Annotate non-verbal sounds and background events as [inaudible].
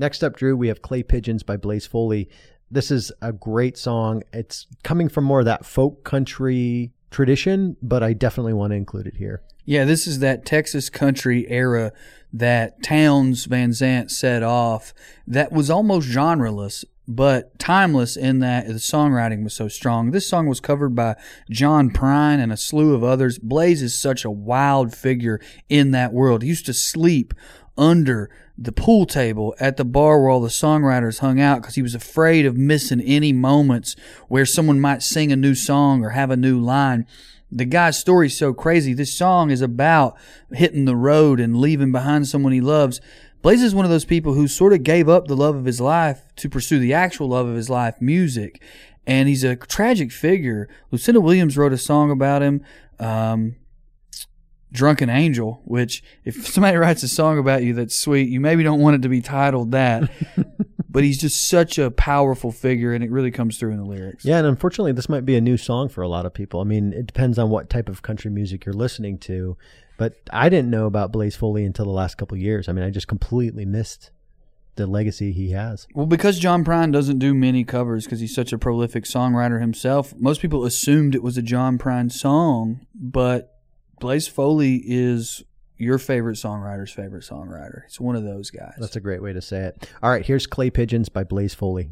Next up, Drew, we have Clay Pigeons by Blaze Foley. This is a great song. It's coming from more of that folk country tradition, but I definitely want to include it here. Yeah, this is that Texas country era that Townes Van Zandt set off that was almost genreless, but timeless in that the songwriting was so strong. This song was covered by John Prine and a slew of others. Blaze is such a wild figure in that world. He used to sleep under the pool table at the bar where all the songwriters hung out because he was afraid of missing any moments where someone might sing a new song or have a new line. The guy's story's so crazy. This song is about hitting the road and leaving behind someone he loves. Blaze is one of those people who sort of gave up the love of his life to pursue the actual love of his life, music. And he's a tragic figure. Lucinda Williams wrote a song about him. Um, Drunken Angel, which if somebody [laughs] writes a song about you that's sweet, you maybe don't want it to be titled that. [laughs] but he's just such a powerful figure and it really comes through in the lyrics. Yeah, and unfortunately this might be a new song for a lot of people. I mean, it depends on what type of country music you're listening to. But I didn't know about Blaze Foley until the last couple years. I mean, I just completely missed the legacy he has. Well, because John Prine doesn't do many covers because he's such a prolific songwriter himself, most people assumed it was a John Prine song, but Blaze Foley is your favorite songwriter's favorite songwriter. It's one of those guys. That's a great way to say it. All right, here's Clay Pigeons by Blaze Foley.